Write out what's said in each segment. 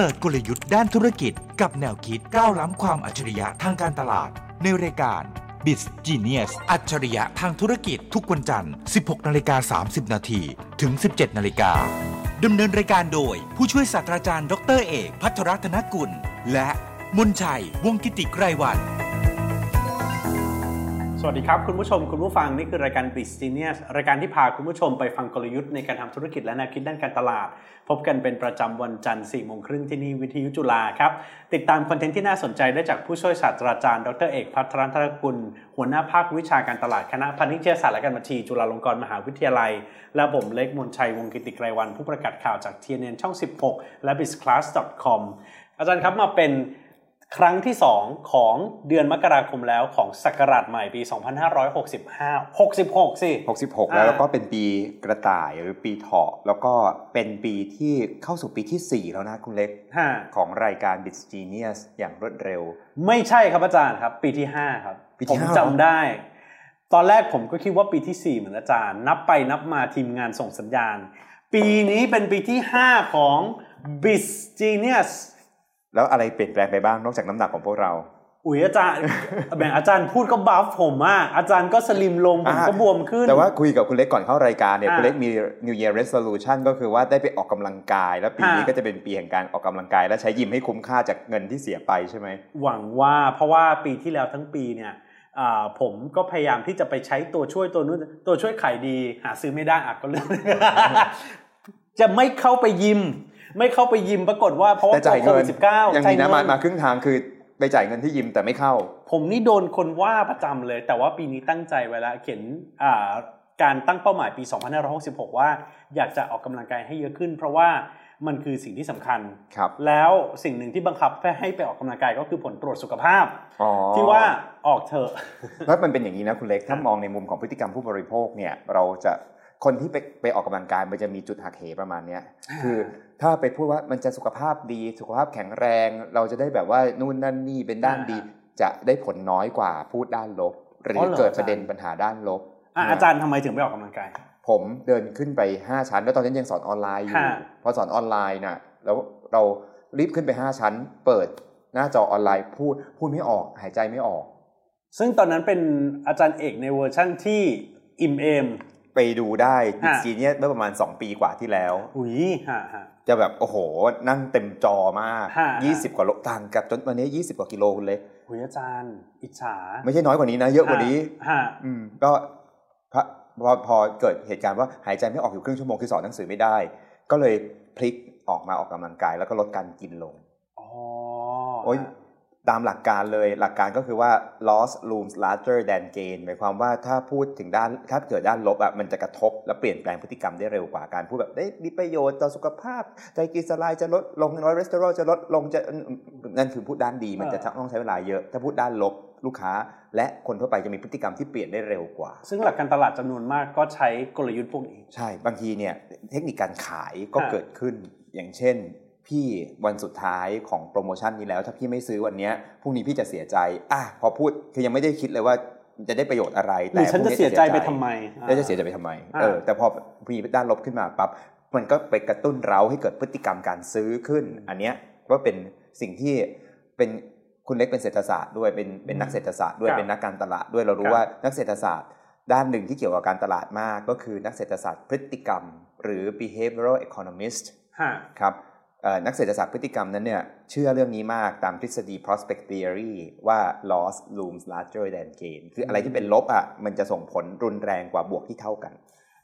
ปิดกลยุทธ์ด้านธุรกิจ กับแนวคิดก้าวล้ำความอัจฉริยะทางการตลาด ในรายการ b i z Genius อัจฉริยะทางธุรกิจทุกวันจันทร์ 16นาฬิกา30นาทีถึง 17นาฬิกาดำเนินรายการโดย ผู้ช่วยศาสตราจารย์ ดรเอก พัทรธนกุล และมนชัย วงกิติไกรวัน สวัสดีครับ คุณผู้ชมคุณผู้ฟัง นี่คือรายการ b i z Genius รายการที่พาคุณผู้ชมไปฟังกลยุทธ์ในการทำธุรกิจและแนวคิดด้านการตลาด พบกันเป็นประจำวันจันทร์4โมงครึ่งที่นี่วิทยุจุฬาครับ ติดตามคอนเทนต์ที่น่าสนใจได้จากผู้ช่วยศาสตราจารย์ ดรเอกพัทรธนกุล หัวหน้าภาควิชาการตลาดคณะพาณิชยศาสตร์และการบัญชี จุฬาลงกรณ์มหาวิทยาลัย และผมเล็กมนชัยวงกิติไกรวันผู้ประกาศข่าวจาก TNN ช่อง 16 และ bizclass.com อาจารย์ครับมาเป็น ครั้งที่ 2 ของเดือนมกราคมแล้วของศักราชใหม่ปี 2565 66 สิ 66 แล้วแล้วก็เป็นปีกระต่ายหรือปีเถาะแล้วก็เป็นปีที่เข้าสู่ปีที่ 4 แล้วนะคุณเล็กฮะของรายการ b i z Genius อย่างรวดเร็ว ไม่ใช่ครับอาจารย์ครับ ปีที่ 5 ครับปีที่ผมห้าจำได้ ตอนแรกผมก็คิดว่าปีที่ 4 เหมือนอาจารย์ นับไปนับมาทีมงานส่งสัญญาณ ปีนี้เป็นปีที่ 5 ของ b i z Genius แล้วอะไรเปลี่ยนแปลงไปบ้างนอกจากน้ำหนักของพวกเราอุ๋ยอาจารย์แหมอาจารย์พูดก็บัฟผมอะอาจารย์ก็สลิมลง ผมก็บวมขึ้น แต่ว่าคุยกับคุณเล็กก่อนเข้ารายการเนี่ยอ่าคุณเล็กมี New Year Resolution ก็คือว่าได้ไปออกกำลังกาย แล้วปีนี้อ่าก็จะเป็นปีแห่งการออกกำลังกาย และใช้ยิมให้คุ้มค่าจากเงินที่เสียไปใช่ไหมหวังว่าเพราะว่าปีที่แล้วทั้งปีเนี่ยอ่าผมก็พยายามที่จะไปใช้ตัวช่วยตัวนู้นตัวช่วยขายดี หาซื้อไม่ได้อะก็เรื่องจะไม่เข้าไปยิม ไม่เข้าไปยิมปรากฏว่าเพราะว่าแต่จ่ายโคเงิวินดสิบเก้ายังมีนะมามาครึ่งทางคือไปจ่ายเงินที่ยิมแต่ไม่เข้า ผมนี่โดนคนว่าประจำเลย แต่ว่าปีนี้ตั้งใจไว้แล้วเขียนอ่าการตั้งเป้าหมายปี 2566 ว่าอยากจะออกกำลังกายให้เยอะขึ้น เพราะว่ามันคือสิ่งที่สำคัญครับแล้วสิ่งหนึ่งที่บังคับให้ไปออกกำลังกายก็คือผลตรวจสุขภาพอ๋อที่ว่าออกเถอะแล้วมันเป็นอย่างนี้นะคุณเล็ก ถ้ามองในมุมของพฤติกรรมผู้บริโภคเนี่ยเราจะ คนที่ไปไปออกกำลังกายมันจะมีจุดหักเหประมาณเนี้ยคือถ้าไปพูดว่ามันจะสุขภาพดีสุขภาพแข็งแรง เราจะได้แบบว่านู่นนั่นนี่เป็นด้านดี จะได้ผลน้อยกว่าพูดด้านลบ หรืออ๋อเหรอเกิดอาจารย์ประเด็นปัญหาด้านลบอะอาจารย์ทำไมถึงไปออกกำลังกาย ผมเดินขึ้นไป 5 ชั้น แล้วตอนนั้นยังสอนออนไลน์อยู่ค่ะพอสอนออนไลน์น่ะแล้วเรารีบขึ้นไป 5 ชั้น เปิดหน้าจอออนไลน์พูดพูดไม่ออกหายใจไม่ออก ซึ่งตอนนั้นเป็นอาจารย์เอกในเวอร์ชั่นที่อิ่มเอม ไปดูได้ฮะจีเนียเมื่อประมาณ 2 ปีกว่าที่แล้วอุ้ยฮะฮะจะแบบโอ้โห นั่งเต็มจอมากฮะ20 กว่าโลต่างกับจนวันนี้ 20 กว่ากิโลคุณเล็กอุ้ยอาจารย์ อิจฉา ไม่ใช่น้อยกว่านี้นะ เยอะกว่านี้ฮะอืมก็พอพอพอเกิดเหตุการณ์ว่าหายใจไม่ออกอยู่ครึ่งชั่วโมงคือสอนหนังสือไม่ได้ ก็เลยพลิกออกมาออกกำลังกาย แล้วก็ลดการกินลงอ๋อโอ้ย ตามหลักการเลยหลักการก็คือว่า loss looms larger than gain หมายความว่าถ้าพูดถึงด้านถ้าเกิดด้านลบอะมันจะกระทบและเปลี่ยนแปลงพฤติกรรมได้เร็วกว่าการพูดแบบเฮ้ยมีประโยชน์ต่อสุขภาพไตรกลีเซอไรด์จะลดลงคอเลสเตอรอลจะลดลงจะนั่นคือพูดด้านดีมันจะต้องใช้เวลาเยอะ ถ้าพูดด้านลบลูกค้า และคนทั่วไปจะมีพฤติกรรมที่เปลี่ยนได้เร็วกว่า ซึ่งหลักการตลาดจำนวนมากก็ใช้กลยุทธ์พวกนี้ใช่บางทีเนี่ยเทคนิคการขายก็ค่ะเกิดขึ้นอย่างเช่น พี่วันสุดท้ายของโปรโมชั่นนี้แล้ว ถ้าพี่ไม่ซื้อวันเนี้ยพรุ่งนี้พี่จะเสียใจอะพอพูดคือยังไม่ได้คิดเลยว่าจะได้ประโยชน์อะไรหรือฉันพรุ่จะงเสียใจไปทำไมแล้วจะเสียใจไปทำไมอ่าเออแต่พอมีด้านลบขึ้นมาปั๊บมันก็ไปกระตุ้นเราให้เกิดพฤติกรรมการซื้อขึ้น อันเนี้ยก็เป็นสิ่งที่เป็นคุณเล็กเป็นเศรษฐศาสตร์ด้วยเป็นเป็นนักเศรษฐศาสตร์ด้วยเป็นนักการตลาดด้วยเรารู้ว่านักเศรษฐศาสตร์ ด้านหนึ่งที่เกี่ยวกับการตลาดมากก็คือนักเศรษฐศาสตร์พฤติกรรม หรือ behavioral economist ฮะครับเอ่อ นักเศรษฐศาสตร์พฤติกรรมนั้นเนี่ยเชื่อเรื่องนี้มากตามทฤษฎี prospect theory ว่า loss looms larger than gain คืออะไรที่เป็นลบอะมันจะส่งผลรุนแรงกว่าบวกที่เท่ากัน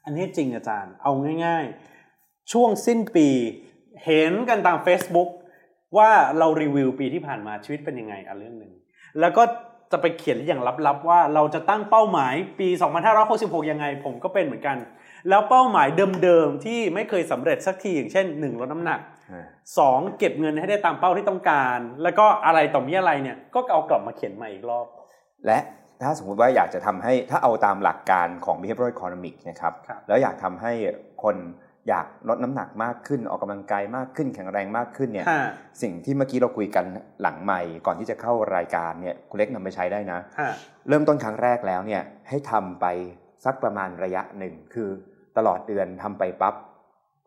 อันนี้จริงอาจารย์เอาง่าย ๆ ช่วงสิ้นปีเห็นกันตาม Facebook ว่าเรารีวิวปีที่ผ่านมาชีวิตเป็นยังไงอะเรื่องหนึ่งแล้วก็จะไปเขียนอย่างลับๆ ว่าเราจะตั้งเป้าหมายปี 2566 ยังไง ผมก็เป็นเหมือนกัน แล้วเป้าหมายเดิมๆ ที่ไม่เคยสำเร็จสักทีอย่างเช่น 1 ลดน้ำหนัก 2เก็บเงินให้ได้ตามเป้าที่ต้องการ แล้วก็อะไรต่อมีอะไรเนี่ยก็เอากลับมาเขียนใหม่อีกรอบ และถ้าสมมุติว่าอยากจะทำให้ถ้าเอาตามหลักการของ behavioral economics นะครับครับแล้วอยากทำให้คนอยากลดน้ำหนักมากขึ้นออกกำลังกายมากขึ้นแข็งแรงมากขึ้นเนี่ยฮะสิ่งที่เมื่อกี้เราคุยกันหลังใหม่ก่อนที่จะเข้ารายการเนี่ยคุณเล็กนำไปใช้ได้นะฮะเริ่มต้นครั้งแรกแล้วเนี่ยให้ทำไปสักประมาณระยะหนึ่งคือตลอดเดือนทำไปปั๊บ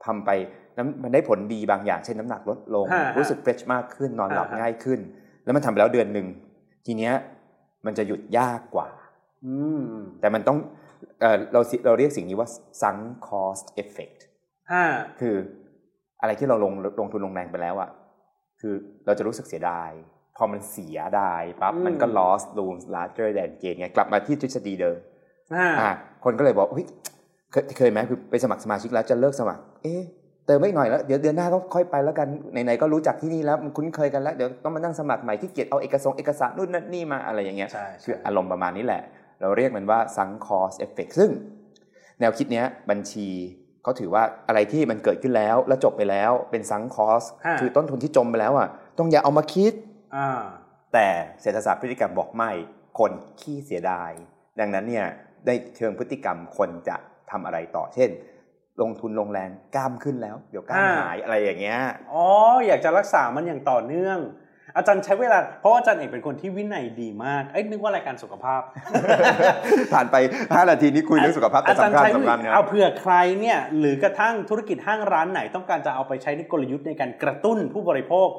ทำไปน้ำ มันได้ผลดีบางอย่างเช่นน้ำหนักลดลงฮะฮะรู้สึกเฟรชมากขึ้นนอนหลับอ่าฮะง่ายขึ้น แล้วมันทำไปแล้วเดือนหนึ่งทีเนี้ยมันจะหยุดยากกว่าอืมแต่มันต้องเอ่อเราสิเราเรียกสิ่งนี้ว่า sunk cost effect ห้าคืออะไรที่เราลงลงทุนลงแรงไปแล้วอะคือเราจะรู้สึกเสียดาย พอมันเสียดายปั๊บมันก็ loss looms larger than gain ไงกลับมาที่ทฤษฎีเดิมห้าอ่าคนก็เลยบอกเฮ้ยเคยเคยไหมคือไปสมัครสมาชิกแล้วจะเลิกสมัคร เอ๊ะ เติมไม่หน่อยแล้วเดี๋ยวเดือนหน้าก็ค่อยไปแล้วกันไหนๆก็รู้จักที่นี่แล้วมันคุ้นเคยกันแล้วเดี๋ยวต้องมานั่งสมัครใหม่ที่เกียจเอาเอกสารเอกสารนู่นนั่นนี่มาอะไรอย่างเงี้ยใช่คืออารมณ์ประมาณนี้แหละ เราเรียกมันว่า sunk cost effect ซึ่ง แนวคิดเนี้ยบัญชีเขาถือว่าอะไรที่มันเกิดขึ้นแล้วแล้วจบไปแล้วเป็น sunk cost ฮะคือต้นทุนที่จมไปแล้วอะต้องอย่าเอามาคิดอ่าแต่เศรษฐศาสตร์พฤติกรรมบอกไม่คนขี้เสียดาย ดังนั้นเนี่ยในเชิงพฤติกรรมคนจะทำอะไรต่อเช่น ลงทุนลงแรงกล้ามขึ้นแล้ว เดี๋ยวกล้ามอ่าหายอะไรอย่างเงี้ยอ๋ออยากจะรักษามันอย่างต่อเนื่อง อาจารย์ใช้เวลา เพราะว่าอาจารย์เอกเป็นคนที่วินัยดีมากเอ้ยนึกว่ารายการสุขภาพ ผ่านไป 5 นาทีนี้คุยเรื่องสุขภาพแต่อาจารย์สำคัญใช้สำคัญนะเอาเผื่อใครเนี่ยหรือกระทั่งธุรกิจห้างร้านไหน ต้องการจะเอาไปใช้ในกลยุทธ์ในการกระตุ้นผู้บริโภค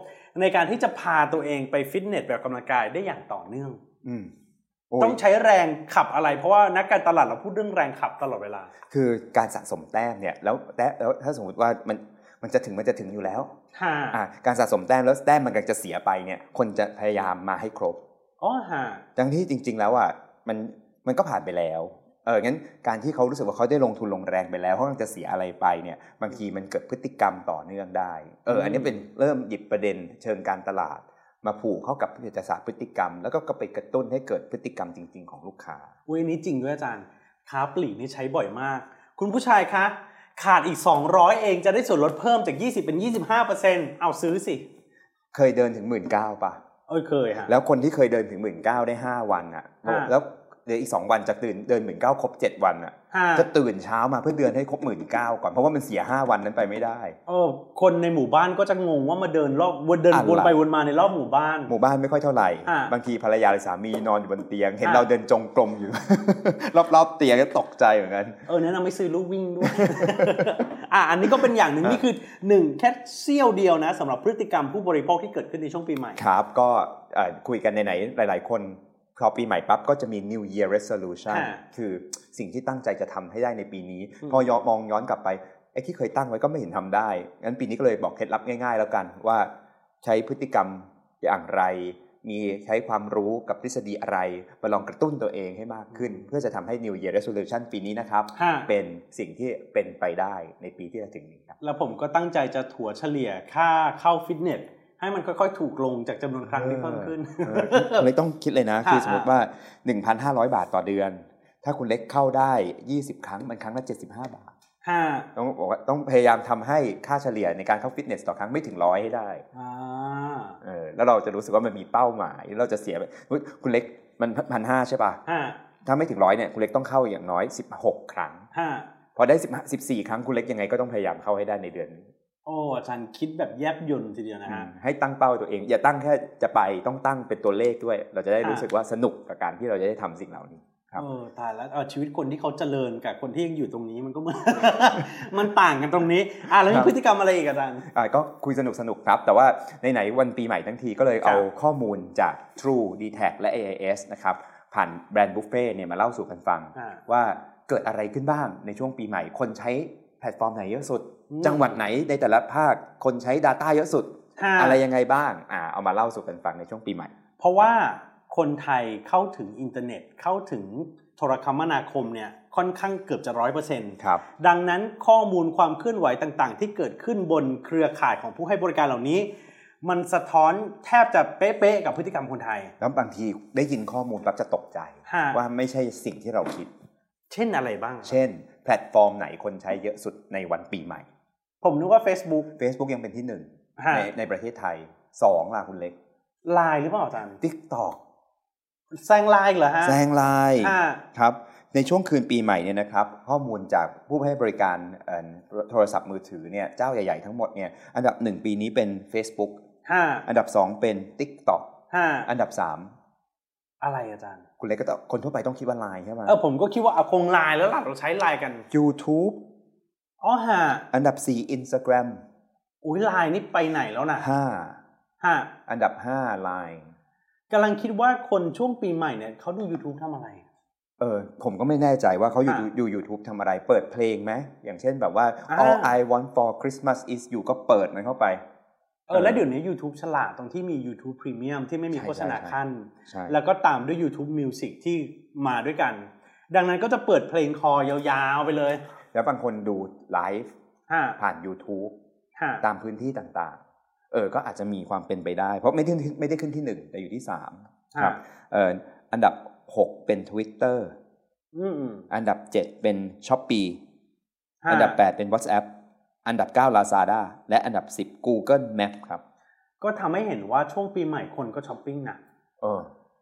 ในการที่จะพาตัวเองไปฟิตเนสแบบกำลังกายได้อย่างต่อเนื่อง อืมโอ้ย ต้องใช้แรงขับอะไร เพราะว่านักการตลาดเราพูดเรื่องแรงขับตลอดเวลา คือการสะสมแต้มเนี่ยแล้วแต้มแล้วถ้าสมมติว่ามันมันจะถึงมันจะถึงอยู่แล้วฮ่าอ่าการสะสมแต้มแล้วแต้มมันกำลังจะเสียไปเนี่ยคนจะพยายามมาให้ครบอ๋อฮ่าทั้งที่จริง ๆ แล้วอะมันมันก็ผ่านไปแล้วเอองั้นการที่เขารู้สึกว่าเขาได้ลงทุนลงแรงไปแล้วเขากำลังจะเสียอะไรไปเนี่ยบางทีมันเกิดพฤติกรรมต่อเนื่องได้เอออันนี้เป็นเริ่มหยิบประเด็นเชิงการตลาด มาผูกเข้ากับเศรษฐศาสตร์พฤติกรรม แล้วก็ก็ไปกระตุ้นให้เกิดพฤติกรรมจริง ๆ ของลูกค้าอุ้ยอันนี้จริงด้วยอาจารย์ค้าปลีกนี่ใช้บ่อยมาก คุณผู้ชายคะขาดอีก 200 เองจะได้ส่วนลดเพิ่มจาก 20 เป็น 25เอาซื้อสิ เคยเดินถึงหมื่นเก้าป่ะ เอ้ยเคยฮะแล้วคนที่เคยเดินถึงหมื่นเก้าได้ห้าวันอะอ่าแล้วเดี๋ยวอีกสองวันจะตื่นเดินหมื่นเก้าครบเจ็ดวันอะฮะจะตื่นเช้ามาเพื่อเดินให้ครบหมื่นเก้าก่อนเพราะว่ามันเสียห้าวันนั้นไปไม่ได้เออคนในหมู่บ้านก็จะงงว่ามาเดินรอบวนเดินอะไรวนไปวนมาในรอบหมู่บ้าน หมู่บ้านไม่ค่อยเท่าไหร่อ่าบางทีภรรยาหรือสามีนอนอยู่บนเตียง เห็นอ่าเราเดินจงกรมอยู่ รอบๆเตียงก็ตกใจเหมือนกันเออแนะนำไม่ซื้อลูกวิ่งด้วยอะอันนี้ก็เป็นอย่างหนึ่งอะนี่คือหนึ่งแค่เสี้ยวเดียวนะสำหรับพฤติกรรมผู้บริโภคที่เกิดขึ้นในช่วงปีใหม่ครับ ก็เอ่อคุยกันไหนๆหลาย ๆ คน พอปีใหม่ปั๊บก็จะมี New Year Resolution ค่ะคือสิ่งที่ตั้งใจจะทำให้ได้ในปีนี้อืมพอย้อนมองย้อนกลับไปไอ้ที่เคยตั้งไว้ก็ไม่เห็นทำได้ งั้นปีนี้ก็เลยบอกเคล็ดลับง่าย ๆ แล้วกันว่าใช้พฤติกรรมอย่างไร มีใช้ความรู้กับทฤษฎีอะไร มาลองกระตุ้นตัวเองให้มากขึ้น เพื่อจะทำให้ New Year Resolution ปีนี้นะครับฮะเป็นสิ่งที่เป็นไปได้ในปีที่จะถึงนี้ครับ แล้วผมก็ตั้งใจจะถัวเฉลี่ยค่าเข้าฟิตเนส ให้มันค่อยๆ ถูกลงจากจำนวนครั้งที่เพิ่มขึ้นเออเลยต้องคิดเลยนะ คืออ่าสมมติว่า 1,500 บาทต่อเดือน ถ้าคุณเล็กเข้าได้ 20 ครั้งมันครั้งละ 75 บาทห้าต้องบอกว่าต้องพยายามทำให้ค่าเฉลี่ยในการเข้าฟิตเนสต่อครั้งไม่ถึงร้อยให้ได้อ่าเออแล้วเราจะรู้สึกว่ามันมีเป้าหมาย เราจะเสียไปอุ๊ยคุณเล็กมันพันห้าใช่ป่ะห้าถ้าไม่ถึงร้อยเนี่ยคุณเล็กต้องเข้าอย่างน้อย 16 ครั้งห้าพอได้10 14ครั้งคุณเล็กยังไงก็ต้องพยายามเข้าให้ได้ในเดือนนี้ โอ้อาจารย์คิดแบบแยบยนต์ทีเดียวนะฮะให้ตั้งเป้าตัวเอง อย่าตั้งแค่จะไปต้องตั้งเป็นตัวเลขด้วย เราจะได้รู้สึกว่าสนุกกับการที่เราจะได้ทำสิ่งเหล่านี้ครับเออตายแล้วเออชีวิตคนที่เขาเจริญกับคนที่ยังอยู่ตรงนี้มันก็มันมันต่างกันตรงนี้อะแล้วมีพฤติกรรมอะไรอีกอาจารย์อ่าก็คุยสนุกสนุกครับ แต่ว่าไหนๆวันปีใหม่ทั้งทีก็เลยครับเอาข้อมูลจาก True d t a c และ AIS นะครับผ่านแบรนด์บุฟเฟ่เนี่ยมาเล่าสู่กันฟังอ่าว่าเกิดอะไรขึ้นบ้างในช่วงปีใหม่คนใช้ แพลตฟอร์มไหนเยอะสุดอืมจังหวัดไหนในแต่ละภาคคนใช้ Data เยอะสุดฮะอะไรยังไงบ้างอ่าเอามาเล่าสู่กันฟังในช่วงปีใหม่ เพราะว่าคนไทยเข้าถึงอินเทอร์เน็ตเข้าถึงโทรคมนาคมเนี่ยค่อนข้างเกือบจะร้อยเปอร์เซ็นต์ครับดังนั้นข้อมูลความเคลื่อนไหวต่างๆ ที่เกิดขึ้นบนเครือข่ายของผู้ให้บริการเหล่านี้ มันสะท้อนแทบจะเป๊ะๆกับพฤติกรรมคนไทย แล้วบางทีได้ยินข้อมูลปั๊บจะตกใจฮะว่าไม่ใช่สิ่งที่เราคิด เช่นอะไรบ้าง เช่น แพลตฟอร์มไหนคนใช้เยอะสุดในวันปีใหม่ ผมนึกว่า Facebook Facebook ยังเป็นที่หนึ่งฮะในในประเทศไทยสองล่ะคุณเล็กไลน์หรือเปล่าอาจารย์ TikTok แซงไลน์เหรอฮะแซงไลน์อ่าครับในช่วงคืนปีใหม่เนี่ยนะครับข้อมูลจากผู้ให้บริการเอ่อโทรศัพท์มือถือเนี่ยเจ้าใหญ่ๆทั้งหมดเนี่ยอันดับหนึ่งปีนี้เป็น Facebook ฮะอันดับสองเป็น TikTok ฮะอันดับสาม อะไรอาจารย์ คุณเล็กก็ต้องคนทั่วไปต้องคิดว่าไลน์ใช่ไหมเออผมก็คิดว่าเอาคงไลน์แล้วล่ะเราใช้ไลน์กัน YouTube อ๋อฮะอันดับสี่ Instagram อุ้ยไลน์นี่ไปไหนแล้วนะห้าฮะอันดับห้า Line กำลังคิดว่าคนช่วงปีใหม่เนี่ยเขาดู YouTube ทำอะไรเออผมก็ไม่แน่ใจว่าเขาอยู่อะดู YouTube ทำอะไร เปิดเพลงไหมอย่างเช่นแบบว่าอ่า All I Want for Christmas is You ก็เปิดมันเข้าไป เออแล้วเดี๋ยวนี้ YouTube ฉลาดตรงที่มี YouTube Premium ที่ไม่มีใช่โฆษณาใช่ขั้นใช่แล้วก็ตามด้วย YouTube Music ที่มาด้วยกัน ดังนั้นก็จะเปิดเพลงคอยาวๆไปเลย แล้วบางคนดูไลฟ์ฮะผ่าน YouTube ฮะตามพื้นที่ต่างๆ เออ ก็อาจจะมีความเป็นไปได้ เพราะไม่ได้ไม่ได้ขึ้นที่หนึ่งแต่อยู่ที่สามครับเอออันดับหกเป็น Twitter อืมอืมอันดับเจ็ดเป็น s h อ p e e ฮะอันดับแปดเป็น WhatsApp อันดับเก้า Lazada และอันดับสิบ Google Map ครับ ก็ทำให้เห็นว่าช่วงปีใหม่คนก็ช้อปปิ้งนะเออ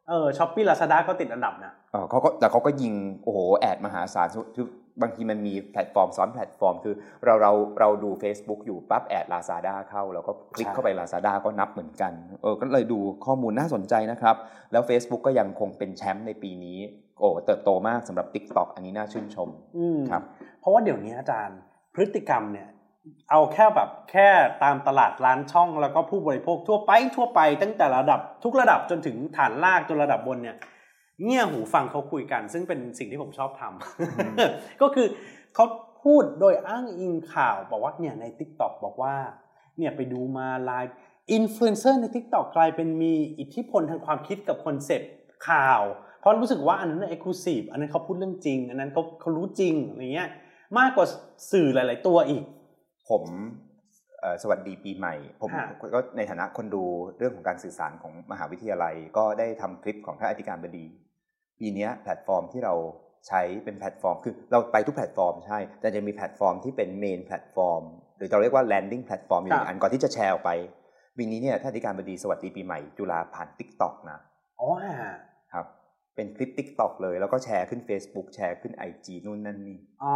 เออ Shopee Lazada ก็ติดอันดับนะเออเขาก็แต่เขาก็ยิงโอ้โห ad มหาศาลคือบางทีมันมีแพลตฟอร์มซ้อนแพลตฟอร์ม คือเราเราเราดู Facebook อยู่ปั๊บแอด Lazada เข้า แล้วก็คลิกใช่เข้าไป Lazada ก็นับเหมือนกันเออก็เลยดูข้อมูลน่าสนใจนะครับ แล้ว Facebook ก็ยังคงเป็นแชมป์ในปีนี้ โอ้เติบโตมากสำหรับ TikTok อันนี้น่าชื่นชมอืมครับ เพราะว่าเดี๋ยวนี้อาจารย์พฤติกรรมเนี่ย เอาแค่แบบแค่ตามตลาดร้านช่องแล้วก็ผู้บริโภคทั่วไปทั่วไป ตั้งแต่ระดับทุกระดับจนถึงฐานรากจนระดับบนเนี่ยเงี่ยหูฟังเขาคุยกัน ซึ่งเป็นสิ่งที่ผมชอบทำก็คือเขาพูดโดยอ้างอิงข่าวบอกว่าเนี่ยใน TikTok บอกว่าเนี่ยไปดูมาไลน์อินฟลูเอนเซอร์ใน TikTok กลายเป็นมีอิทธิพลทางความคิดกับคอนเซปต์ข่าว เพราะรู้สึกว่าอันนั้น exclusive อันนั้นเขาพูดเรื่องจริง อันนั้นเขาเขารู้จริงอะไรเงี้ยมากกว่าสื่อหลาย ๆ ตัวอีก ผมเอ่อสวัสดีปีใหม่ ผมค่ะก็ในฐานะคนดูเรื่องของการสื่อสารของมหาวิทยาลัย ก็ได้ทำคลิปของท่านอธิการบดีปีเนี้ยแพลตฟอร์มที่เราใช้เป็นแพลตฟอร์ม คือเราไปทุกแพลตฟอร์มใช่ แต่จะมีแพลตฟอร์มที่เป็น main platform หรือเราเรียกว่า landing แพลตฟอร์มอยู่หนึ่งอันก่อนที่จะแชร์ออกไปปีนี้เนี่ยท่านอธิการบดีสวัสดีปีใหม่จุฬาผ่าน TikTok นะอ๋อฮะครับเป็นคลิป TikTok เลยแล้วก็แชร์ขึ้น Facebook แชร์ขึ้น IG นู่นนั่นนี่อ๋อ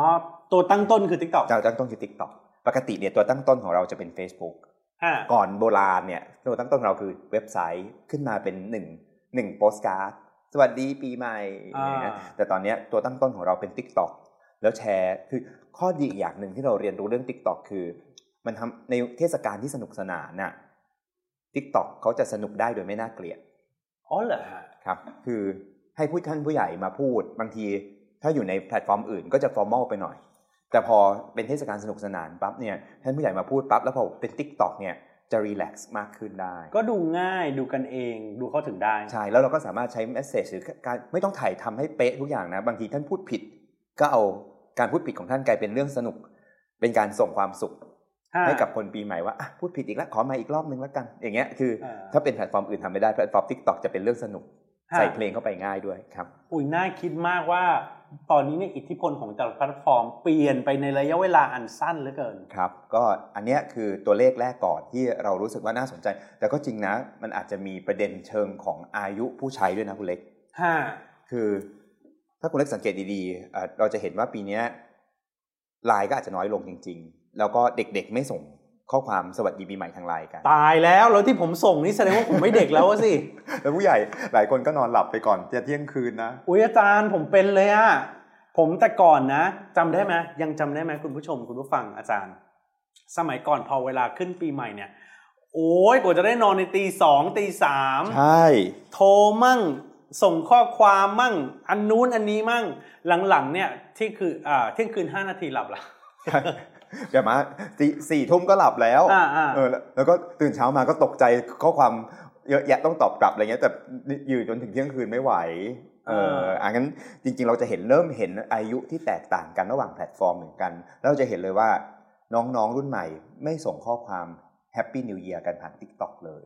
ตัวตั้งต้นคือ TikTok เราตั้งต้นคือ TikTok ปกติเนี่ยตัวตั้งต้นของเราจะเป็น Facebook ฮะก่อนโบราณเนี่ยตัวตั้งต้นของเราคือเว็บไซต์ขึ้นมาเป็นหนึ่งหนึ่งโปสการ์ดสวัสดีปีใหม่อ่าอย่างเงี้ยแต่ตอนเนี้ยตัวตั้งต้นของเราเป็น Tik t o อกแล้วแชร์คือข้อดีอีกอย่างหนึ่งที่เราเรียนรู้เรื่อง Tik t o อกคือ มันทำในเทศกาลที่สนุกสนานน่ะ Tik t o อกเขาจะสนุกได้โดยไม่น่าเกลียดอ๋อเหรอฮะครับ คือให้ผู้ท่านผู้ใหญ่มาพูดบางที ถ้าอยู่ในแพลตฟอร์มอื่นก็จะ formal ไปหน่อย แต่พอเป็นเทศกาลสนุกสนานปั๊บเนี่ยท่านผู้ใหญ่มาพูดปั๊บแล้วพอเป็น Tik t o อกเนี่ยจะ relax มากขึ้นได้ ก็ดูง่ายดูกันเองดูเข้าถึงได้ ใช่ แล้วเราก็สามารถใช้ message หรือการไม่ต้องถ่ายทำให้เป๊ะทุกอย่างนะ บางทีท่านพูดผิด ก็เอาการพูดผิดของท่านกลายเป็นเรื่องสนุก เป็นการส่งความสุข ให้กับคนปีใหม่ว่าอะพูดผิดอีกแล้วขอมาอีกรอบนึงแล้วกัน อย่างเงี้ยคืออ่าถ้าเป็นแพลตฟอร์มอื่นทำไม่ได้แพลตฟอร์ม TikTok จะเป็นเรื่องสนุกฮะใส่เพลงเข้าไปง่ายด้วยครับอุ้ยน่าคิดมากว่า ตอนนี้เนี่ยอิทธิพลของแต่ละแพลตฟอร์ม เปลี่ยนไปในระยะเวลาอันสั้นเหลือเกิน ครับ ก็อันเนี้ยคือตัวเลขแรกก่อนที่เรารู้สึกว่าน่าสนใจ แต่ก็จริงนะ มันอาจจะมีประเด็นเชิงของอายุผู้ใช้ด้วยนะคุณเล็กฮะคือถ้าคุณเล็กสังเกตดีๆเอ่อเราจะเห็นว่าปีเนี้ยไลน์ก็อาจจะน้อยลงจริง ๆ แล้วก็เด็กๆไม่ส่ง ข้อความสวัสดีปีใหม่ทางไลน์กัน ตายแล้วแล้วที่ผมส่งนี่แสดงว่าผมไม่เด็กแล้วอะสิ แล้วผู้ใหญ่หลายคนก็นอนหลับไปก่อนจะเที่ยงคืนนะ อุ้ยอาจารย์ผมเป็นเลยอะผมแต่ก่อนนะจำได้ไหมยังจำได้ไหมคุณผู้ชมคุณผู้ฟังอาจารย์ สมัยก่อนพอเวลาขึ้นปีใหม่เนี่ย โอ้ยกว่าจะได้นอนในตีสองตีสามใช่โทรมั่งส่งข้อความมั่ง อันนู้นอันนี้มั่ง หลังๆเนี่ยที่คืออ่าเที่ยงคืนห้านาทีหลับละ เดี๋ยวมาสี่สี่ทุ่มก็หลับแล้วอ่าอ่าเออแล้วแล้วก็ตื่นเช้ามาก็ตกใจข้อความเยอะแยะต้องตอบกลับอะไรเงี้ยแต่อยู่จนถึงเที่ยงคืนไม่ไหวเอออะงั้นจริง ๆ เราจะเห็นเริ่มเห็นอายุที่แตกต่างกันระหว่างแพลตฟอร์มเหมือนกันแล้วเราจะเห็นเลยว่าน้องๆรุ่นใหม่ไม่ส่งข้อความHappy New Year กันผ่าน TikTok เลย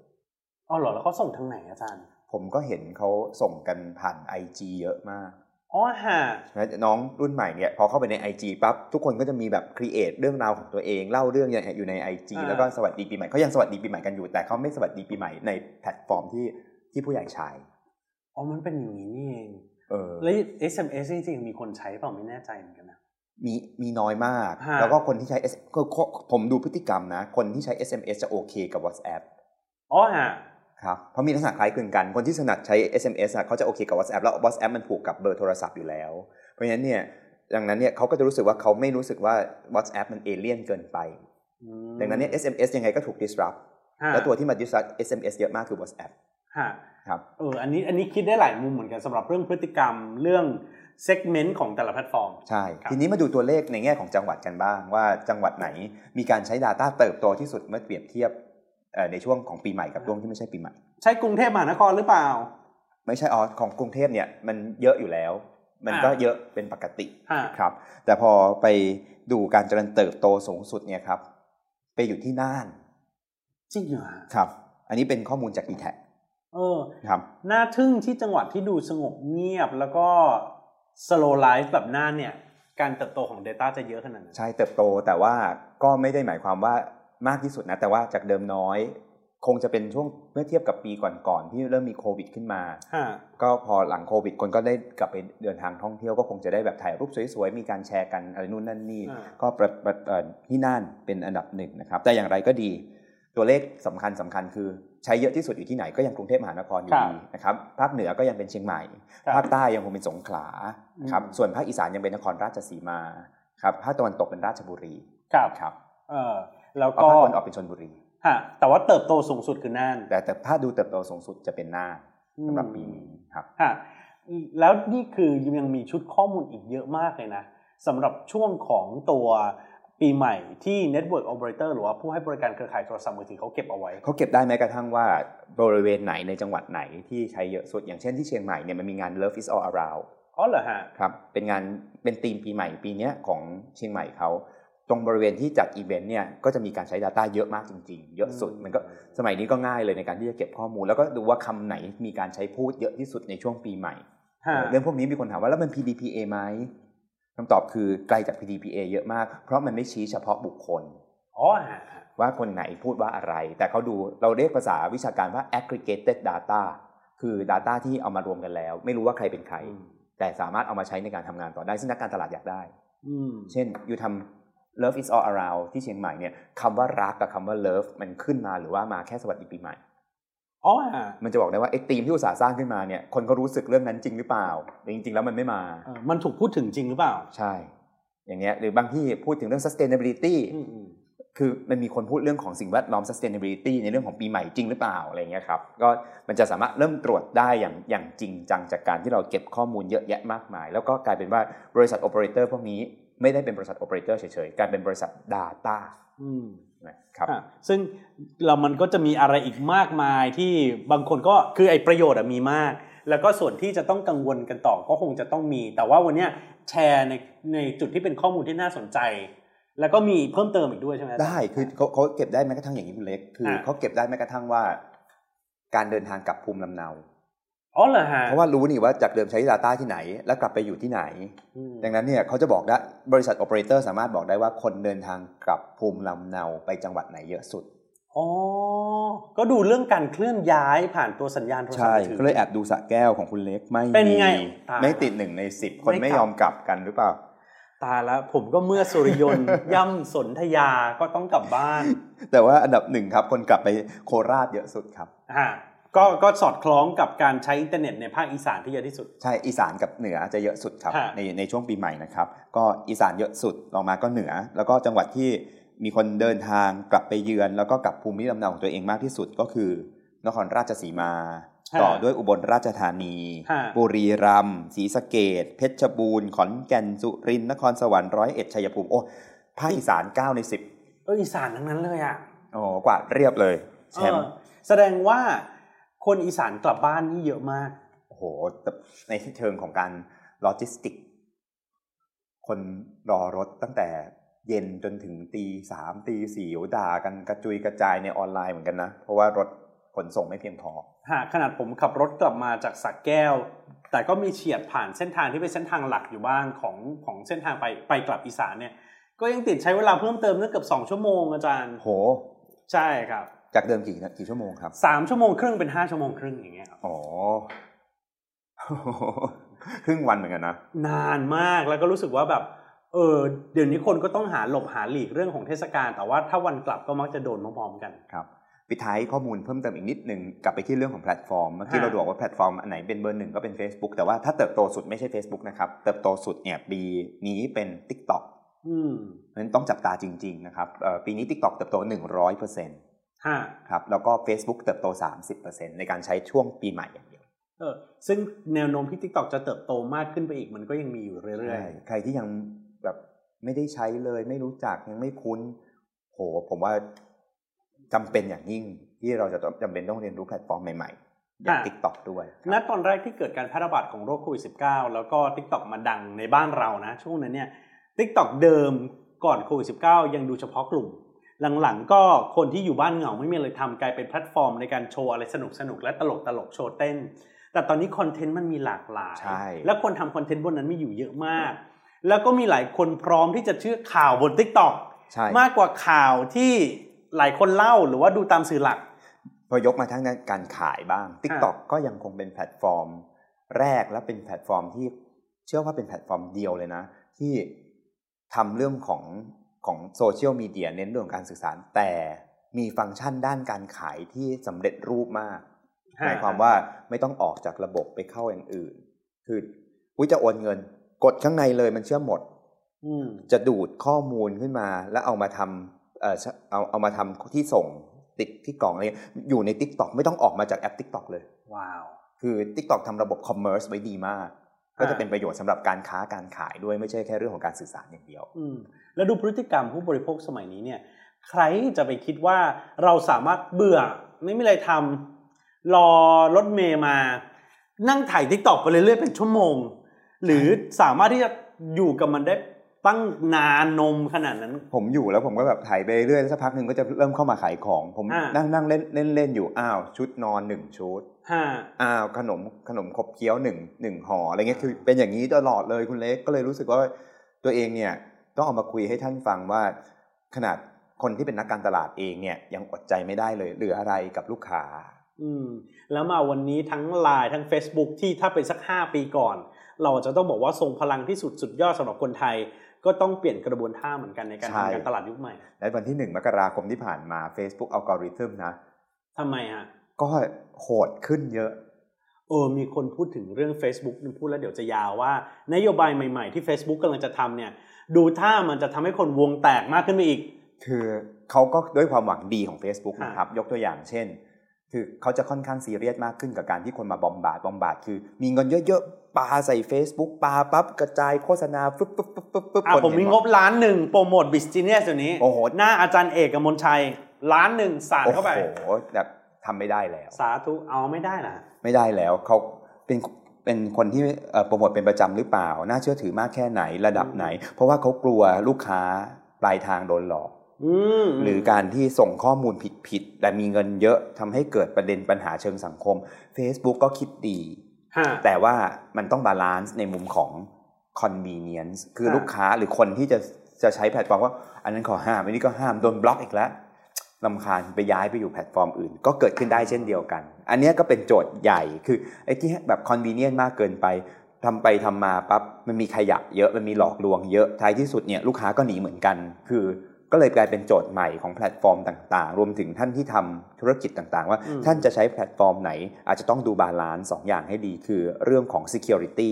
อ๋อเหรอแล้วเขาส่งทางไหนอาจารย์ ผมก็เห็นเขาส่งกันผ่าน IG เยอะมาก อ๋อฮะนะน้องรุ่นใหม่เนี่ยพอเข้าไปใน IG ปั๊บทุกคนก็จะมีแบบ create เรื่องราวของตัวเองเล่าเรื่องอย่างอยู่ใน IG อ่าแล้วก็สวัสดีปีใหม่เขายังสวัสดีปีใหม่กันอยู่ แต่เขาไม่สวัสดีปีใหม่ในแพลตฟอร์มที่ที่ผู้ใหญ่ใช้อ๋อมันเป็นอย่างนี้นี่เองเออแล้ว SMS จริงๆมีคนใช้เปล่าไม่แน่ใจเหมือนกันนะมีมีน้อยมากฮะแล้วก็คนที่ใช้ S ก็ก็ผมดูพฤติกรรมนะ คนที่ใช้ SMS จะโอเคกับ WhatsApp อ๋อฮะ ครับเพราะมีลักษณะคล้ายคลึงกัน คนที่ถนัดใช้ SMS อะเขาจะโอเคกับ WhatsApp แล้ว WhatsApp มันผูกกับเบอร์โทรศัพท์อยู่แล้ว เพราะฉะนั้นเนี่ยดังนั้นเนี่ยเขาก็จะรู้สึกว่าเขาไม่รู้สึกว่า WhatsApp มันเอเลี่ยนเกินไปอืมดังนั้นเนี่ย SMS ยังไงก็ถูก disrupt ฮะแล้วตัวที่มา disrupt SMS เยอะมากคือ WhatsApp ฮะครับเอออันนี้อันนี้คิดได้หลายมุมเหมือนกันสำหรับเรื่องพฤติกรรมเรื่อง segment ของแต่ละแพลตฟอร์ม ใช่ครับทีนี้มาดูตัวเลขในแง่ของจังหวัดกันบ้าง ว่าจังหวัดไหนมีการใช้ Data เติบโตที่สุดเมื่อเปรียบเทียบเอ่อ ในช่วงของปีใหม่กับช่วงที่ไม่ใช่ปีใหม่ ใช่กรุงเทพมหานครหรือเปล่า ไม่ใช่อ๋อของกรุงเทพเนี่ยมันเยอะอยู่แล้ว มันก็อ่าเยอะเป็นปกติฮะครับ แต่พอไปดูการเจริญเติบโตสูงสุดเนี่ยครับ ไปอยู่ที่น่านจริงเหรอฮะครับ อันนี้เป็นข้อมูลจาก e t a g เออครับน่าทึ่งที่จังหวัดที่ดูสงบเงียบแล้วก็ slow life แบบน่านเนี่ยการเติบโตของ Data จะเยอะขนาดนั้นใช่เติบโตแต่ว่าก็ไม่ได้หมายความว่า มากที่สุดนะ แต่ว่าจากเดิมน้อย คงจะเป็นช่วงเมื่อเทียบกับปีก่อนๆที่เริ่มมีโควิดขึ้นมาฮะก็พอหลังโควิด คนก็ได้กลับไปเดินทางท่องเที่ยวก็คงจะได้แบบถ่ายรูปสวยๆ มีการแชร์กันอะไรนู่นนั่นนี่อ่าก็ประประเอ่อที่น่านเป็นอันดับหนึ่งนะครับ แต่อย่างไรก็ดี ตัวเลขสำคัญสำคัญคือใช้เยอะที่สุดอยู่ที่ไหนก็ยังกรุงเทพมหานครอยู่ดีนะครับ ภาคเหนือก็ยังเป็นเชียงใหม่ครับภาคใต้ยังคงเป็นสงขลานะครับอืมส่วนภาคอีสานยังเป็นนครราชสีมาครับภาคตะวันตกเป็นราชบุรี ครับครับ เออ แล้วเอาก็ภาคตะวันออกเป็นชนบุรีฮะแต่ว่าเติบโตสูงสุดคือน่าน แต่แต่ถ้าดูเติบโตสูงสุดจะเป็นหน้าสำหรับปีนี้ครับฮะแล้วนี่คือยังมีชุดข้อมูลอีกเยอะมากเลยนะสำหรับช่วงของตัวปีใหม่ที่ Network Operator หรือว่าผู้ให้บริการเครือข่ายโทรศัพท์มือถือเขาเก็บเอาไว้ เขาเก็บได้แม้กระทั่งว่าบริเวณไหนในจังหวัดไหนที่ใช้เยอะสุด อย่างเช่นที่เชียงใหม่เนี่ยมันมีงาน Love is all around อ๋อเหรอฮะ ครับ เป็นงานเป็นธีมปีใหม่ปีเนี้ยของเชียงใหม่เขา ตรงบริเวณที่จัดอีเวนต์เนี่ยก็จะมีการใช้ Data เยอะมากจริง ๆ เยอะสุดมันก็สมัยนี้ก็ง่ายเลยในการที่จะเก็บข้อมูล แล้วก็ดูว่าคำไหนมีการใช้พูดเยอะที่สุดในช่วงปีใหม่ฮะเรื่องพวกนี้มีคนถามว่าแล้วมัน PDPA ไหมคำตอบคือไกลจาก PDPA เยอะมาก เพราะมันไม่ชี้เฉพาะบุคคลอ๋อฮะว่าคนไหนพูดว่าอะไร แต่เขาดูเราเรียกภาษาวิชาการว่า aggregated data คือ Data ที่เอามารวมกันแล้ว ไม่รู้ว่าใครเป็นใคร แต่สามารถเอามาใช้ในการทำงานต่อได้ซึ่งนักการตลาดอยากได้อืมเช่นอยู่ทำ love is all around ที่เชียงใหม่เนี่ยคำว่ารักกับคำว่า love มันขึ้นมาหรือว่ามาแค่สวัสดีปีใหม่อ๋อฮะมันจะบอกได้ว่าไอ้ธีมที่อุตสาห์สร้างขึ้นมาเนี่ยคนก็รู้สึกเรื่องนั้นจริงหรือเปล่าแต่จริง ๆ แล้วมันไม่มาเออมันถูกพูดถึงจริงหรือเปล่า ใช่ อย่างเงี้ยหรือบางที่พูดถึงเรื่อง sustainability อืมอืมคือมันมีคนพูดเรื่องของสิ่งแวดล้อม sustainability ในเรื่องของปีใหม่จริงหรือเปล่าอะไรเงี้ยครับก็มันจะสามารถเริ่มตรวจได้อย่างอย่างจริงจังจากการที่เราเก็บข้อมูลเยอะแยะมากมาย แล้วก็กลายเป็นว่าบริษัท operator พวกนี้ ไม่ได้เป็นบริษัท operator เฉยๆกลายเป็นบริษัท data อืมนะครับอะซึ่งเรามันก็จะมีอะไรอีกมากมายที่บางคนก็คือไอ้ประโยชน์อะมีมาก แล้วก็ส่วนที่จะต้องกังวลกันต่อก็คงจะต้องมี แต่ว่าวันเนี้ยแชร์ในในจุดที่เป็นข้อมูลที่น่าสนใจ แล้วก็มีเพิ่มเติมอีกด้วยใช่ไหมาจารย์ได้คือเขาเขาเก็บได้แม้กระทั่งอย่างนี้คุณเล็ก คืออะเขาเก็บได้แม้กระทั่งว่า การเดินทางกลับภูมิลำเนา อ๋อเหรอฮะเพราะว่ารู้นี่ว่าจากเดิมใช้ Data ที่ไหน แล้วกลับไปอยู่ที่ไหนอืมดังนั้นเนี่ยเขาจะบอกได้บริษัท operator สามารถบอกได้ว่าคนเดินทางกลับภูมิลำเนาไปจังหวัดไหนเยอะสุดอ๋อก็ดูเรื่องการเคลื่อนย้ายผ่านตัวสัญญาณโทรศัพใช่ท์มือถือก็เลยแอบดูสระแก้วของคุณเล็กไม่เป็นไงมีตายไม่ติดหนึ่งในสิบคนไม่ไม่กลับยอมกลับกันหรือเปล่า ตายแล้วผมก็เมื่อสุริยนต์ย่ำสนธยาก็ต้องกลับบ้าน แต่ว่าอันดับหนึ่งครับ คนกลับไปโคราชเยอะสุดครับฮะ ก็ก็สอดคล้องกับการใช้อินเทอร์เน็ตในภาคอีสานที่เยอะที่สุด ใช่อีสานกับเหนือจะเยอะสุดครับฮะ ในในช่วงปีใหม่นะครับก็อีสานเยอะสุดลองมาก็เหนือ แล้วก็จังหวัดที่มีคนเดินทางกลับไปเยือน แล้วก็กลับภูมิลำเนาของตัวเองมากที่สุดก็คือนครราชสีมาต่อด้วยอุบลราชธานี ฮะ บุรีรัมย์ศรีสะเกษเพชรบูรณ์ขอนแก่นสุรินทร์นครสวรรค์ร้อยเอ็ดชัยภูมิโอ้ภาคอีสานเก้าในสิบเอออีสานทั้งนั้นเลยอะ โอ้กวาดเรียบเลยแชมเอป์อแสดงว่า คนอีสานกลับบ้านนี่เยอะมากโอ้โหแต่ในเชิงของการโลจิสติก คนรอรถตั้งแต่เย็นจนถึงตีสามตีสี่โอ้ด่ากันกระจุยกระจายในออนไลน์เหมือนกันนะ เพราะว่ารถขนส่งไม่เพียงพอหากขนาดผมขับรถกลับมาจากสักแก้ว แต่ก็มีเฉียดผ่านเส้นทางที่เป็นเส้นทางหลักอยู่บ้างของของเส้นทางไปไปกลับอีสานเนี่ย ก็ยังติดใช้เวลาเพิ่มเติมตั้งเกือบสองชั่วโมงอาจารย์ โห ใช่ครับ จากเดิมกี่นากี่ชั่วโมงครับสามชั่วโมงครึ่งเป็นห้าชั่วโมงครึ่งอย่างเงี้ยครับอ๋อครึ่งวันเหมือนกันนะ นานมากแล้วก็รู้สึกว่าแบบ เออเดี๋ยวนี้คนก็ต้องหาหลบหาหลีกเรื่องของเทศกาลแต่ว่าถ้าวันกลับก็มักจะโดนพร้อมๆกันครับปิดท้ายข้อมูลเพิ่มเติมอีกนิดหนึ่งกลับไปที่เรื่องของแพลตฟอร์มเมื่อกี้ฮะเราบอกว่าแพลตฟอร์มอันไหนเป็นเบอร์หนึ่งก็เป็น Facebook แต่ว่าถ้าเติบโตสุดไม่ใช่ Facebook นะครับ เติบโตสุดเนี่ยปีนี้เป็น TikTok อืมเพราะฉะนั้นต้องจับตาจริง ๆ นะครับเอ่อปีนี้ TikTok เติบโต 100%ฮะ ครับแล้วก็ Facebook เติบโต 30%ในการใช้ช่วงปีใหม่อย่างเดียวเออซึ่งแนวโน้มที่ TikTok จะเติบโตมากขึ้นไปอีกมันก็ยังมีอยู่เรื่อยใช่ใครที่ยังแบบไม่ได้ใช้เลยไม่รู้จักยังไม่คุ้นโหผมว่าจำเป็นอย่างยิ่งที่เราจะต้องจำเป็นต้องเรียนรู้แพลตฟอร์มใหม่ๆ อย่าง TikTok ด้วยคๆณรับตอนแรกที่เกิดการแพร่ระบาดของโรคโควิด -19 แล้วก็ TikTok มาดังในบ้านเรานะ ช่วงนั้นเนี่ย TikTok เดิมก่อนโควิด -19 ยังดูเฉพาะกลุ่ม หลังๆ ก็คนที่อยู่บ้านเหงาไม่มีอะไรทำกลายเป็นแพลตฟอร์มในการโชว์อะไรสนุกๆและตลกตลกๆโชว์เต้น แต่ตอนนี้คอนเทนต์มันมีหลากหลายใช่และคนทำคอนเทนต์บนนั้นมีอยู่เยอะมาก แล้วก็มีหลายคนพร้อมที่จะเชื่อข่าวบน TikTok ใช่มากกว่าข่าวที่หลายคนเล่าหรือว่าดูตามสื่อหลัก พอยกมาทั้งนั้นการขายบ้าง TikTok ก็ยังคงเป็นแพลตฟอร์ม แรกและเป็นแพลตฟอร์มที่เชื่อว่าเป็นแพลตฟอร์มเดียวเลยนะ ที่ทำเรื่องของ ของโซเชียลมีเดียเน้นเรื่องของการสื่อสาร แต่มีฟังก์ชันด้านการขายที่สำเร็จรูปมากฮะหมายความว่าไม่ต้องออกจากระบบไปเข้าอย่างอื่น คืออุ้ยจะโอนเงิน กดข้างในเลยมันเชื่อมหมดอืมจะดูดข้อมูลขึ้นมา แล้วเอามาทำเอ่อเอาเอามาทำที่ส่งติดที่กล่องอะไรเงี้ยอยู่ใน Tik t o อกไม่ต้องออกมาจากแอป Tik t o อกเลย ว้าว คือ Tik t o อกทำระบบ commerce ไว้ดีมาก ก็จะเป็นประโยชน์สำหรับการค้าการขายด้วยไม่ใช่แค่เรื่องของการสื่อสารอย่างเดียวอืมแล้วดูพฤติกรรมผู้บริโภคสมัยนี้เนี่ย ใครจะไปคิดว่าเราสามารถเบื่อไม่มีอะไรทำรอรถเมย์มา นั่งถ่าย TikTok ไปเรื่อยๆเป็นชั่วโมง หรือสามารถที่จะอยู่กับมันได้ ตั้งนานนมขนาดนั้น ผมอยู่แล้วผมก็แบบถ่ายไปเรื่อยๆสักพักหนึ่งก็จะเริ่มเข้ามาขายของ ผมอ่านั่นั่งนั่งเล่นเล่นเล่นอยู่อ้าวชุดนอนหนึ่งชุดฮะอ้าวขนมขนมครบเคี้ยวหนึ่งหนึ่งห่ออะไรเงี้ยคือเป็นอย่างนี้ตลอดเลยคุณเล็กก็เลยรู้สึกว่าตัวเองเนี่ยต้องเอามาคุยให้ท่านฟังว่า ขนาดคนที่เป็นนักการตลาดเองเนี่ยยังอดใจไม่ได้เลยเหลืออะไรกับลูกค้า อืมแล้วมาวันนี้ทั้งไลน์ทั้ง Facebook ที่ถ้าเป็นสัก 5 ปีก่อน เราจะต้องบอกว่าทรงพลังที่สุดสุดยอดสำหรับคนไทย ก็ต้องเปลี่ยนกระบวนท่าเหมือนกันในการใช่ทำการตลาดยุคใหม่ และวันที่หนึ่งมกราคมที่ผ่านมา Facebook อัลกอริทึมนะทำไมฮะ ก็โหดขึ้นเยอะเออมีคนพูดถึงเรื่อง Facebook พูดแล้วเดี๋ยวจะยาวว่า นโยบายใหม่ ๆ ที่ Facebook กำลังจะทำเนี่ย ดูท่ามันจะทำให้คนวงแตกมากขึ้นไปอีก คือเขาก็ด้วยความหวังดีของ Facebook ค่ะนะครับ ยกตัวอย่างเช่น คือเขาจะค่อนข้างซีเรียสมากขึ้นกับการที่คนมาบอมบาดบอมบาดคือ มีเงินเยอะๆ ปาใส่ Facebook ปาปั๊บกระจายโฆษณาฟึบฟึบฟึบฟึบฟึบอะคนผมมีเห็นงบล้านหนึ่งโปรโมทบิส g เนียสตัวนี้โอ้โหหน้าอาจารย์เอกกมลชัยล้านหนึ่งสาดโอ้เข้าไปโหแบบทำไม่ได้แล้ว สาธุเอาไม่ได้นะไม่ได้แล้วเขาเป็นเป็นคนที่เอ่อโปรโมทเป็นประจำหรือเปล่า น่าเชื่อถือมากแค่ไหนระดับไหน เพราะว่าเขากลัวลูกค้าปลายทางโดนหลอกอืมหรือการที่ส่งข้อมูลผิดๆแต่มีเงินเยอะทำให้เกิดประเด็นปัญหาเชิงสังคม Facebook ก็คิดดีฮะ แต่ว่ามันต้อง balance ในมุมของ convenience คือลูกค้าหรือคนที่จะจะใช้แพลตฟอร์มว่า อันนั้นขอห้ามอันนี้ก็ห้ามโดนบล็อกอีกแล้วรำคาญไปย้ายไปอยู่แพลตฟอร์มอื่น ก็เกิดขึ้นได้เช่นเดียวกัน อันนี้ก็เป็นโจทย์ใหญ่คือไอ้ที่แบบ convenient มากเกินไปทำไปทำมาปั๊บมันมีขยะเยอะมันมีหลอกลวงเยอะท้ายที่สุดเนี่ยลูกค้าก็หนีเหมือนกัน คือ ก็เลยกลายเป็นโจทย์ใหม่ของแพลตฟอร์มต่างๆ รวมถึงท่านที่ทำธุรกิจต่างๆ ว่าอืมท่านจะใช้แพลตฟอร์มไหน อาจจะต้องดู balance สองอย่างให้ดีคือเรื่องของ security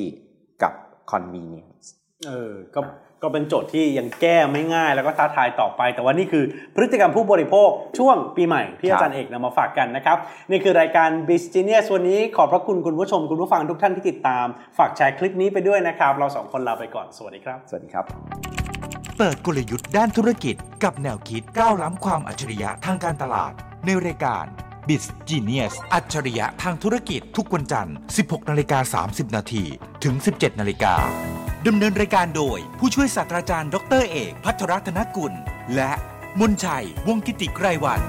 กับ convenience เออก็ก็เป็นโจทย์ที่ยังแก้ไม่ง่ายแล้วก็ท้าทายต่อไป แต่ว่านี่คือพฤติกรรมผู้บริโภคช่วงปีใหม่ที่ครับอาจารย์เอกนำมาฝากกันนะครับ นี่คือรายการ b u s i n e s s วันนี้ขอบพระคุณคุณผู้ชมคุณผู้ฟังทุกท่านที่ติดตาม ฝากแชร์คลิปนี้ไปด้วยนะครับ เราสองคนลาไปก่อน สวัสดีครับ สวัสดีครับ เปิดกลยุทธ์ด้านธุรกิจ กับแนวคิดก้าวล้ำความอัจฉริยะทางการตลาด ในรายการ b i z Genius อัจฉริยะทางธุรกิจทุกวันจันทร์ 16นาฬิกา30นาทีถึง 17นาฬิกาดำเนินรายการโดย ผู้ช่วยศาสตราจารย์ดรเอก พัทรรัตนกุล และมนชัย วงกิติไกรวัน